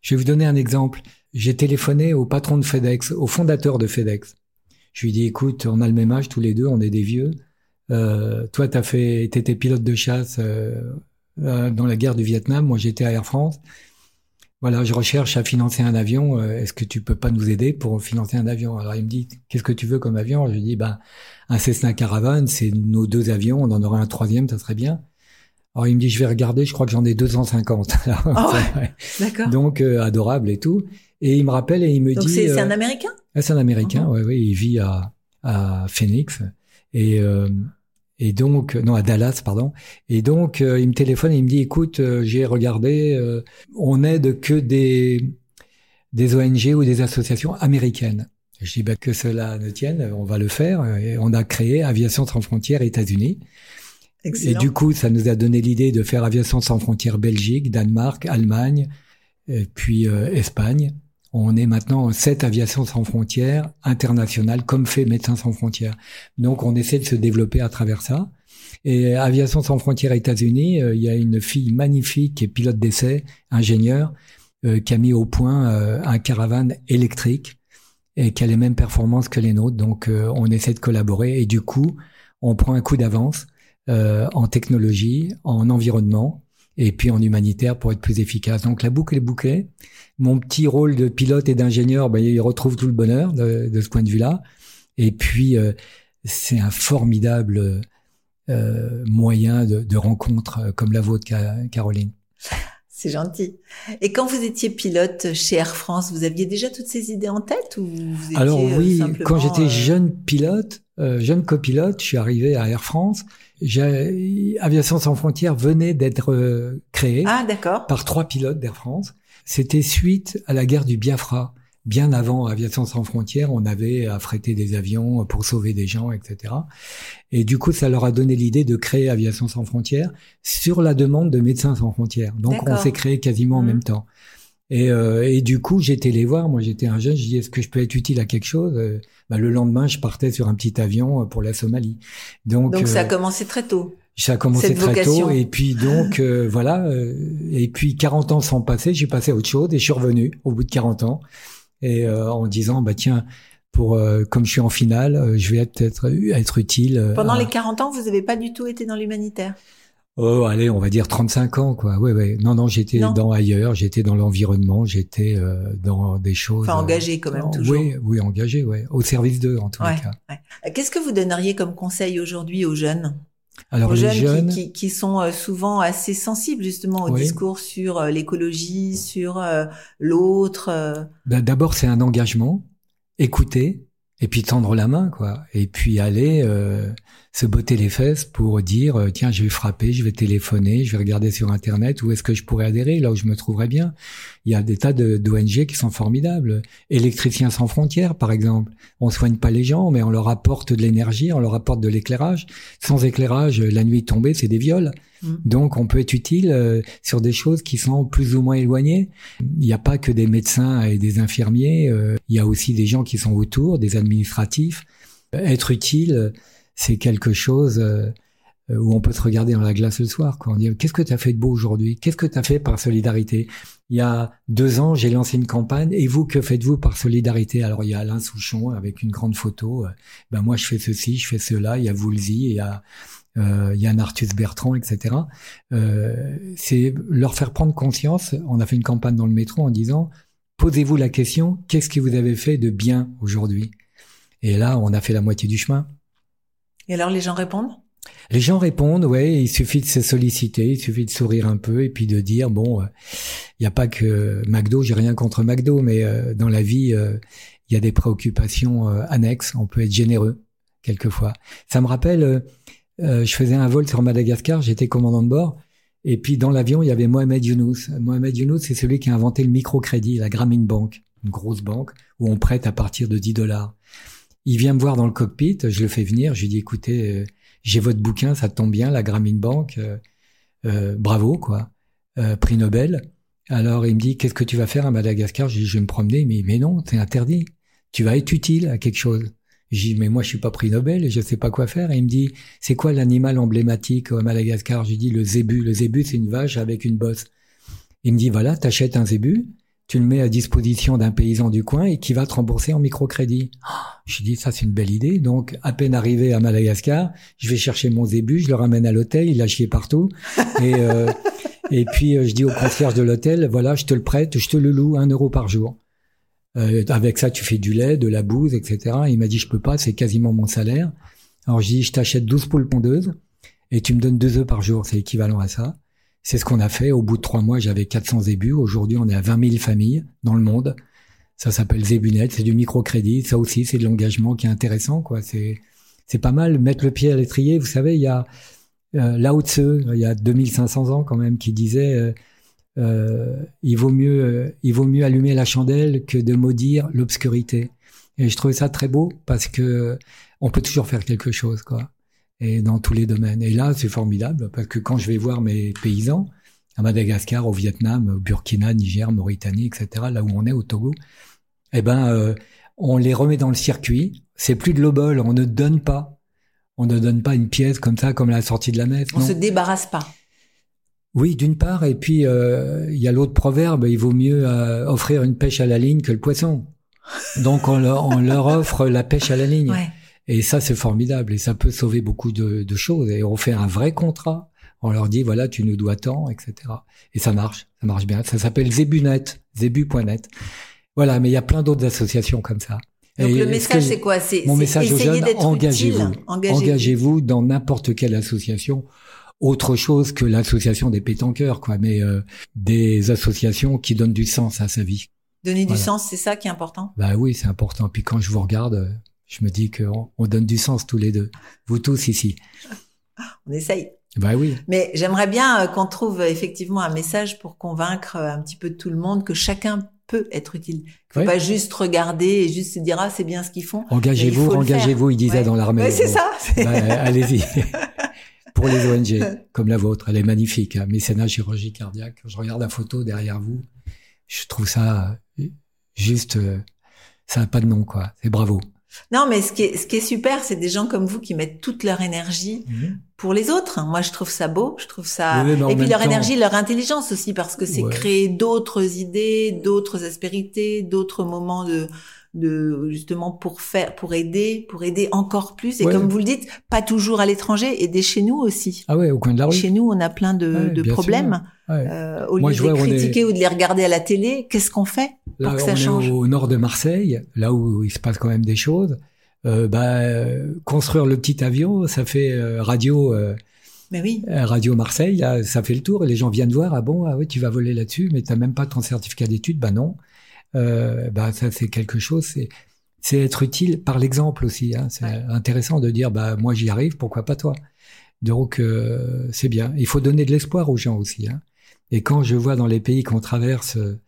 je vais vous donner un exemple. J'ai téléphoné au patron de FedEx, au fondateur de FedEx. Je lui ai dit écoute, on a le même âge tous les deux, on est des vieux. toi, t'as fait, t'étais pilote de chasse euh, dans la guerre du Vietnam. Moi, j'étais à Air France. Voilà, je recherche à financer un avion. Euh, est-ce que tu peux pas nous aider pour financer un avion? Alors il me dit, qu'est-ce que tu veux comme avion? Je lui dis, ben un Cessna Caravan, c'est nos deux avions. On en aurait un troisième, ça serait bien. Alors il me dit, je vais regarder. Je crois que j'en ai 250. <laughs> Oh ouais, D'accord. Donc euh, adorable et tout. Et il me rappelle et il me Donc dit. c'est un Américain? Ah, c'est un Américain. Uh-huh. Oui, oui. Il vit à à Phoenix et et donc, non, à Dallas, pardon. Et donc, euh, il me téléphone et il me dit, écoute, euh, j'ai regardé, euh, on aide que des, des ONG ou des associations américaines. Je dis, bah, que cela ne tienne, on va le faire. Et on a créé Aviation sans frontières États-Unis. Et du coup, ça nous a donné l'idée de faire Aviation sans frontières Belgique, Danemark, Allemagne, et puis Espagne. On est maintenant cette aviation sans frontières internationale, comme fait Médecins sans frontières. Donc on essaie de se développer à travers ça. Et Aviation sans frontières États-Unis, euh, il y a une fille magnifique qui est pilote d'essai, ingénieur, euh, qui a mis au point euh, un caravane électrique et qui a les mêmes performances que les nôtres. Donc on essaie de collaborer et du coup on prend un coup d'avance en technologie, en environnement et puis en humanitaire pour être plus efficace. Donc la boucle est bouclée mon petit rôle de pilote et d'ingénieur, ben, il retrouve tout le bonheur de, de ce point de vue-là. Et puis, euh, c'est un formidable euh, moyen de, de, rencontre euh, comme la vôtre, Caroline. C'est gentil. Et quand vous étiez pilote chez Air France, vous aviez déjà toutes ces idées en tête ou vous étiez Alors euh, oui, quand j'étais jeune pilote, euh, jeune copilote, je suis arrivé à Air France. Aviation sans frontières venait d'être créée ah, par trois pilotes d'Air France. C'était suite à la guerre du Biafra. Bien avant Aviation sans frontières, on avait affrété des avions pour sauver des gens, etc. Et du coup, ça leur a donné l'idée de créer Aviation sans frontières sur la demande de Médecins sans frontières. Donc, on s'est créé quasiment en mmh. même temps. Et, euh, et, du coup, j'étais les voir. Moi, j'étais un jeune. Je dis, est-ce que je peux être utile à quelque chose? Bah, Le lendemain, je partais sur un petit avion pour la Somalie. Donc, Donc ça a euh, commencé très tôt. Ça a commencé très tôt et puis donc euh, voilà euh, et puis 40 ans sont passés, j'ai passé à autre chose et je suis revenu au bout de 40 ans et euh, en disant bah tiens pour comme je suis en finale, je vais peut-être être utile. Pendant les 40 ans, vous n'avez pas du tout été dans l'humanitaire? Oh, allez, on va dire 35 ans, quoi. Ouais, ouais. Non, non, j'étais dans ailleurs, j'étais dans l'environnement, j'étais dans des choses. Enfin, engagé quand même toujours. Oui, oui, engagé, ouais. Au service d'eux, en les cas. Ouais. Qu'est-ce que vous donneriez comme conseil aujourd'hui aux jeunes? Alors, les jeunes, qui, qui, sont euh, souvent assez sensibles justement au discours sur euh, l'écologie, sur euh, l'autre. Ben, D'abord, c'est un engagement, écouter, et puis tendre la main, quoi. Et puis aller se botter les fesses pour dire euh, tiens je vais frapper, je vais téléphoner, je vais regarder sur internet où est-ce que je pourrais adhérer, là où je me trouverais bien. Il y a des tas d'ONG qui sont formidables. Électriciens sans frontières par exemple. On soigne pas les gens mais on leur apporte de l'énergie, on leur apporte de l'éclairage. Sans éclairage, la nuit tombée, c'est des viols. Mm. Donc on peut être utile euh, sur des choses qui sont plus ou moins éloignées. Il n'y a pas que des médecins et des infirmiers, euh, il y a aussi des gens qui sont autour, des administratifs. Être utile, c'est quelque chose euh, où on peut se regarder dans la glace le soir. Quoi. On dit qu'est-ce que tu as fait de beau aujourd'hui? Qu'est-ce que tu as fait par solidarité? Il y a deux ans, j'ai lancé une campagne. Et vous, que faites-vous par solidarité? Alors il y a Alain Souchon avec une grande photo. Euh, ben moi, je fais ceci, je fais cela. Il y a Woolsey, il y a euh, il y a un Arthus Bertrand, etc. Euh, c'est leur faire prendre conscience. On a fait une campagne dans le métro en disant posez-vous la question qu'est-ce que vous avez fait de bien aujourd'hui? Et là, on a fait la moitié du chemin. Et alors les gens répondent? Les gens répondent, ouais, il suffit de se solliciter, il suffit de sourire un peu et puis de dire bon, euh, il n'y a pas que McDo, j'ai rien contre McDo, mais dans la vie, il y a des préoccupations annexes. On peut être généreux quelquefois. Ça me rappelle, je faisais un vol sur Madagascar, j'étais commandant de bord. Et puis dans l'avion, il y avait Mohamed Younous. Mohamed Younous, c'est celui qui a inventé le microcrédit, la Grameen Bank, une grosse banque où on prête à partir de 10 dollars. Il vient me voir dans le cockpit, je le fais venir, je lui dis écoutez, euh, j'ai votre bouquin, ça tombe bien, la Grameen Bank, euh, euh, bravo quoi, prix Nobel. Alors il me dit qu'est-ce que tu vas faire à Madagascar? Je dis je vais me promener, mais mais non, c'est interdit. Tu vas être utile à quelque chose. Je dis mais moi je suis pas prix Nobel et je sais pas quoi faire. Et il me dit c'est quoi l'animal emblématique à Madagascar? Je dis le zébu. Le zébu c'est une vache avec une bosse. Il me dit voilà, t'achètes un zébu, tu le mets à disposition d'un paysan du coin et qui va te rembourser en microcrédit. <gasps> Je dis ça c'est une belle idée. Donc à peine arrivé à Madagascar, je vais chercher mon zébu, je le ramène à l'hôtel, il a chié partout. <laughs> Et, euh, et puis euh, je dis au concierge de l'hôtel, voilà, je te le prête, je te le loue un euro par jour. Euh, avec ça tu fais du lait, de la bouse, etc. il m'a dit je peux pas, c'est quasiment mon salaire. Alors je dis je t'achète 12 poules pondeuses et tu me donnes deux œufs par jour, c'est équivalent à ça. C'est ce qu'on a fait. Au bout de trois mois, j'avais 400 zébus. Aujourd'hui, on est à 20 000 familles dans le monde. Ça s'appelle Zébunet. C'est du microcrédit. Ça aussi, c'est de l'engagement qui est intéressant, quoi. C'est, pas mal. Mettre le pied à l'étrier. Vous savez, il y a euh, Lao Tse, il y a 2500 ans quand même, qui disait euh, euh, il vaut mieux, euh, il vaut mieux allumer la chandelle que de maudire l'obscurité. Et je trouvais ça très beau parce que on peut toujours faire quelque chose, quoi et dans tous les domaines. Et là, c'est formidable parce que quand je vais voir mes paysans à Madagascar, au Vietnam, au Burkina, Niger, Mauritanie, etc., là où on est au Togo, eh ben, euh, on les remet dans le circuit. C'est plus de l'obol, on ne donne pas. On ne donne pas une pièce comme ça, comme la sortie de la messe. On se débarrasse pas. Oui, d'une part, et puis euh, il y a l'autre proverbe, il vaut mieux euh, offrir une pêche à la ligne que le poisson. Donc on leur, on leur <laughs> offre la pêche à la ligne. Ouais. Et ça, c'est formidable et ça peut sauver beaucoup de, de, choses. Et on fait un vrai contrat. On leur dit, voilà, tu nous dois tant, etc. Et ça marche, ça marche bien. Ça s'appelle Zebunet, zebu.net. Voilà, mais il y a plein d'autres associations comme ça. Donc le message, c'est quoi? C'est mon message aux jeunes engagez-vous, engagez-vous dans n'importe quelle association autre chose que l'association des pétanqueurs, quoi, mais euh, des associations qui donnent du sens à sa vie. Donner du sens, c'est ça qui est important? Bah oui, c'est important. Puis quand je vous regarde, je me dis qu'on on donne du sens tous les deux. Vous tous ici. On essaye. Bah oui. Mais j'aimerais bien euh, qu'on trouve effectivement un message pour convaincre euh, un petit peu tout le monde que chacun peut être utile. Faut pas juste regarder et juste se dire ah c'est bien ce qu'ils font. Engagez-vous, engagez-vous, il disait dans l'armée. Ouais, c'est ça. Bah, <laughs> allez-y. <laughs> pour les ONG <laughs> comme la vôtre, elle est magnifique. Hein. Mécénat chirurgie cardiaque. je regarde la photo derrière vous, je trouve ça euh, juste, ça n'a pas de nom quoi. C'est bravo. Non, mais ce qui est, ce qui est super, c'est des gens comme vous qui mettent toute leur énergie mhm. pour les autres. Moi, je trouve ça beau, je trouve ça. et puis leur énergie, leur intelligence aussi, parce que c'est créer d'autres idées, d'autres aspérités, d'autres moments de de justement pour faire, pour aider, pour aider encore plus. Et comme vous le dites, pas toujours à l'étranger, aider chez nous aussi. Ah ouais, au coin de la rue. Chez nous, on a plein de, de problèmes. Euh, au lieu de les critiquer ou de les regarder à la télé, qu'est-ce qu'on fait pour que ça change? Au nord de Marseille, là où il se passe quand même des choses. Euh, bah, construire le petit avion, ça fait euh, radio. Mais oui. Radio Marseille, ça fait le tour. Et les gens viennent voir. Ah bon, ah oui, tu vas voler là-dessus, mais t'as même pas ton certificat d'études. Bah non euh, bah ça c'est quelque chose. C'est c'est être utile par l'exemple aussi. Hein. C'est intéressant de dire bah moi j'y arrive, pourquoi pas toi? Donc euh, c'est bien. Il faut donner de l'espoir aux gens aussi. Hein. Et quand je vois dans les pays qu'on traverse, euh,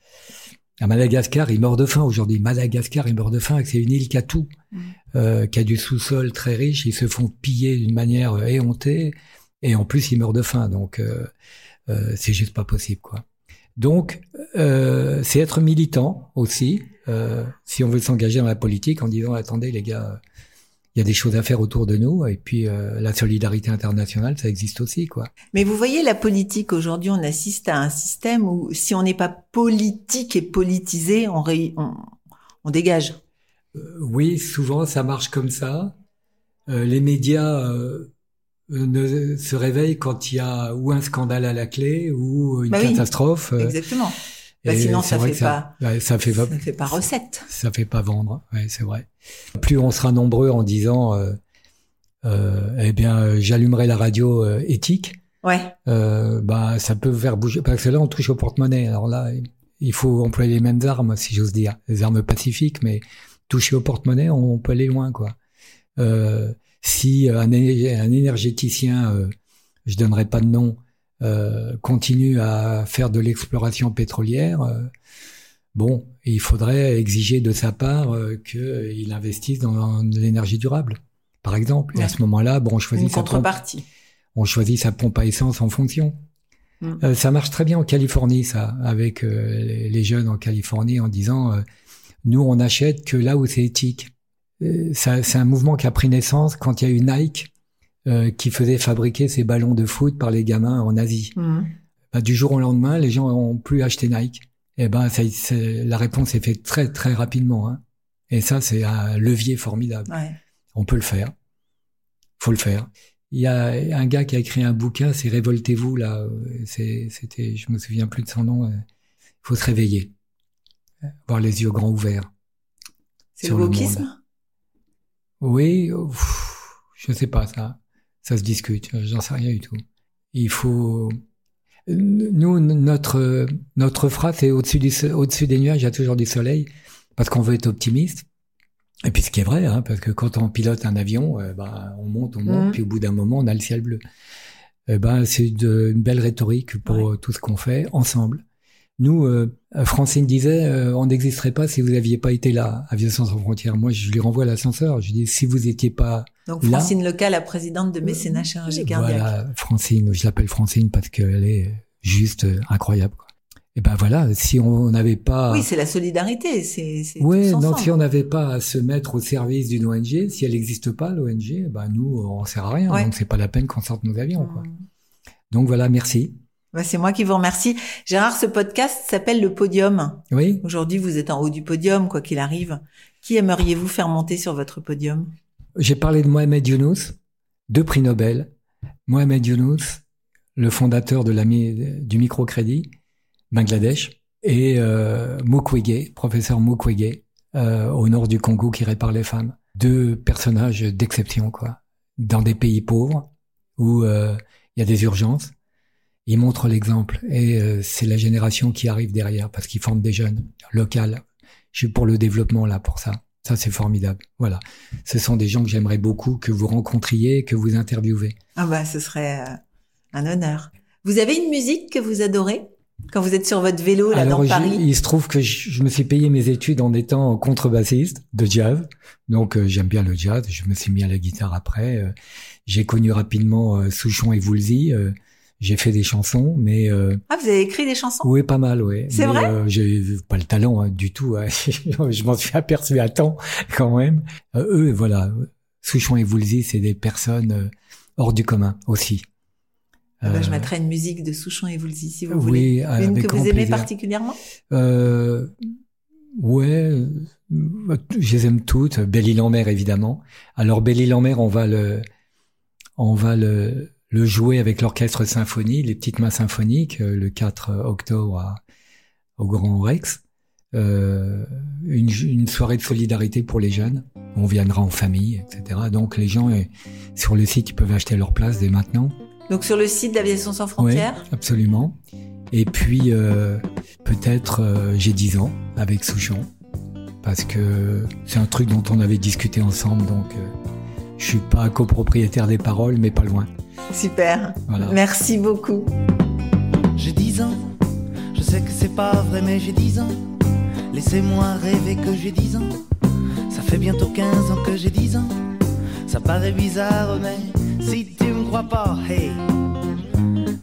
à Madagascar, ils meurent de faim aujourd'hui. Madagascar, ils meurent de faim. C'est une île qui a tout, mm. euh, qui a du sous-sol très riche. Ils se font piller d'une manière euh, éhontée, et en plus ils meurent de faim. Donc c'est juste pas possible, quoi. Donc, euh, c'est être militant aussi, euh, si on veut s'engager dans la politique en disant attendez les gars, il y a des choses à faire autour de nous et puis euh, la solidarité internationale, ça existe aussi quoi. Mais vous voyez la politique aujourd'hui, on assiste à un système où si on n'est pas politique et politisé, on, on, on dégage. oui, souvent ça marche comme ça. les médias ne se réveille quand il y a ou un scandale à la clé ou une bah catastrophe. Euh, exactement. Bah sinon, ça fait, pas, ça, fait pas, ça fait pas recette. Ça fait pas vendre. Ouais, c'est vrai. Plus on sera nombreux en disant, euh, euh, eh bien, j'allumerai la radio euh, éthique. Ouais. Euh, bah, ça peut faire bouger. Parce que là, on touche au porte-monnaie. Alors là, il faut employer les mêmes armes, si j'ose dire, les armes pacifiques, mais toucher au porte-monnaie, on peut aller loin, quoi. Euh, si un, un énergéticien, euh, je donnerai pas de nom, euh, continue à faire de l'exploration pétrolière, euh, bon, il faudrait exiger de sa part euh, qu'il investisse dans l'énergie durable, par exemple. Et à ce moment-là, bon, on choisit Une sa pompe, contrepartie. on choisit sa pompe à essence en fonction. Mm. Euh, ça marche très bien en Californie, ça, avec euh, les, jeunes en Californie, en disant euh, nous on achète que là où c'est éthique. Euh, C'est un mouvement qui a pris naissance quand il y a eu Nike euh, qui faisait fabriquer ses ballons de foot par les gamins en Asie. Mhm. Bah, du jour au lendemain, les gens ont plus acheté Nike. Et ben, ça, c'est- la réponse est faite très très rapidement. Hein. Et ça, c'est un levier formidable. Ouais. On peut le faire. Faut le faire. Il y a un gars qui a écrit un bouquin, c'est Révoltez-vous là. euh, C'est- C'était, je me souviens plus de son nom. Il faut se réveiller, avoir les yeux grands ouverts. C'est Sur le wokisme? Oui, pff, je sais pas ça. Ça se discute. J'en sais rien du tout. Il faut. Nous, notre notre phrase c'est au-dessus du au-dessus des nuages, il y a toujours du soleil, parce qu'on veut être optimiste. Et puis ce qui est vrai, hein, parce que quand on pilote un avion, euh, bah, on monte, on monte, Mhm. puis au bout d'un moment, on a le ciel bleu. Eh ben, c'est de- une belle rhétorique pour tout ce qu'on fait ensemble. Nous, euh, Francine disait, euh, on n'existerait pas si vous n'aviez pas été là, Aviation sans frontières. Moi, je lui renvoie l'ascenseur. Je dis, si vous n'étiez pas Donc Là- Francine Lecal, la présidente de Mécénat Chirurgie Cardiaque. voilà, Francine, je l'appelle Francine parce qu'elle est juste euh, incroyable. Quoi. Et ben voilà, si on n'avait pas, Oui, c'est la solidarité. C'est tous non, si on n'avait pas à se mettre au service d'une ONG, si elle n'existe pas, l'ONG, ben nous, on sert à rien. Ouais. Donc c'est pas la peine qu'on sorte nos avions. Quoi. Mhm. Donc voilà, merci. Bah, c'est moi qui vous remercie. Gérard, ce podcast s'appelle Le Podium. Oui, Aujourd'hui, vous êtes en haut du podium, quoi qu'il arrive. Qui aimeriez-vous faire monter sur votre podium? J'ai parlé de Mohamed Younous, deux prix Nobel. Mohamed Younous, le fondateur de la, mi- du microcrédit, Bangladesh, et euh, Mukwege, professeur Mukwege, euh, au nord du Congo, qui répare les femmes. Deux personnages d'exception, quoi. Dans des pays pauvres, où euh, il y a des urgences, ils montrent l'exemple. Et euh, c'est la génération qui arrive derrière, parce qu'ils forment des jeunes, locales. Je suis pour le développement, là, pour ça. Ça, c'est formidable. Voilà. Ce sont des gens que j'aimerais beaucoup que vous rencontriez, que vous interviewez. Ah bah, ce serait euh, un honneur. Vous avez une musique que vous adorez? Quand vous êtes sur votre vélo là Alors, dans Paris? il se trouve que je, je me suis payé mes études en étant contrebassiste de jazz. Donc, euh, j'aime bien le jazz. Je me suis mis à la guitare après. Euh, j'ai connu rapidement euh, Souchon et Woolsey. J'ai fait des chansons, mais euh, Ah, vous avez écrit des chansons? oui, pas mal, oui. C'est vrai? euh, J'ai pas le talent hein, du tout. hein. <laughs> je m'en suis aperçu à temps quand même. Euh, eux, voilà, Souchon et Woolsey, c'est des personnes hors du commun aussi. Ah bah, Je mettrai une musique de Souchon et Woolsey si vous oui, voulez. Une avec que vous aimez plaisir. particulièrement? Euh, ouais, je les aime toutes. Belle-Île en mer, évidemment. Alors, Belle-Île en mer, on va le, on va le, le jouer avec l'orchestre symphonie, les petites mains symphoniques, euh, le 4 octobre à- au Grand Rex. Euh, une, une soirée de solidarité pour les jeunes. On viendra en famille, etc. Donc, les gens, euh, sur le site, ils peuvent acheter leur place dès maintenant. Donc sur le site d'Aviation sans frontières Oui, absolument. Et puis euh, peut-être j'ai 10 ans avec Souchon parce que c'est un truc dont on avait discuté ensemble donc je suis pas copropriétaire des paroles mais pas loin. Super. Voilà. Merci beaucoup. J'ai 10 ans, je sais que c'est pas vrai, mais j'ai 10 ans. Laissez-moi rêver que j'ai 10 ans. Ça fait bientôt 15 ans que j'ai 10 ans. Ça paraît bizarre, mais si tu me crois pas, hey,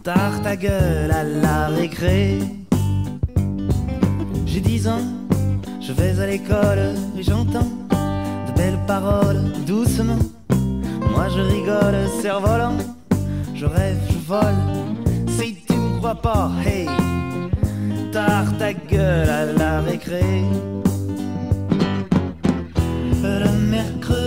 tard ta gueule à la récré. J'ai 10 ans, je vais à l'école et j'entends de belles paroles doucement. Moi je rigole, cerf-volant, je rêve, je vole. Si tu me crois pas, hey, tard ta gueule à la récré. Le mercredi,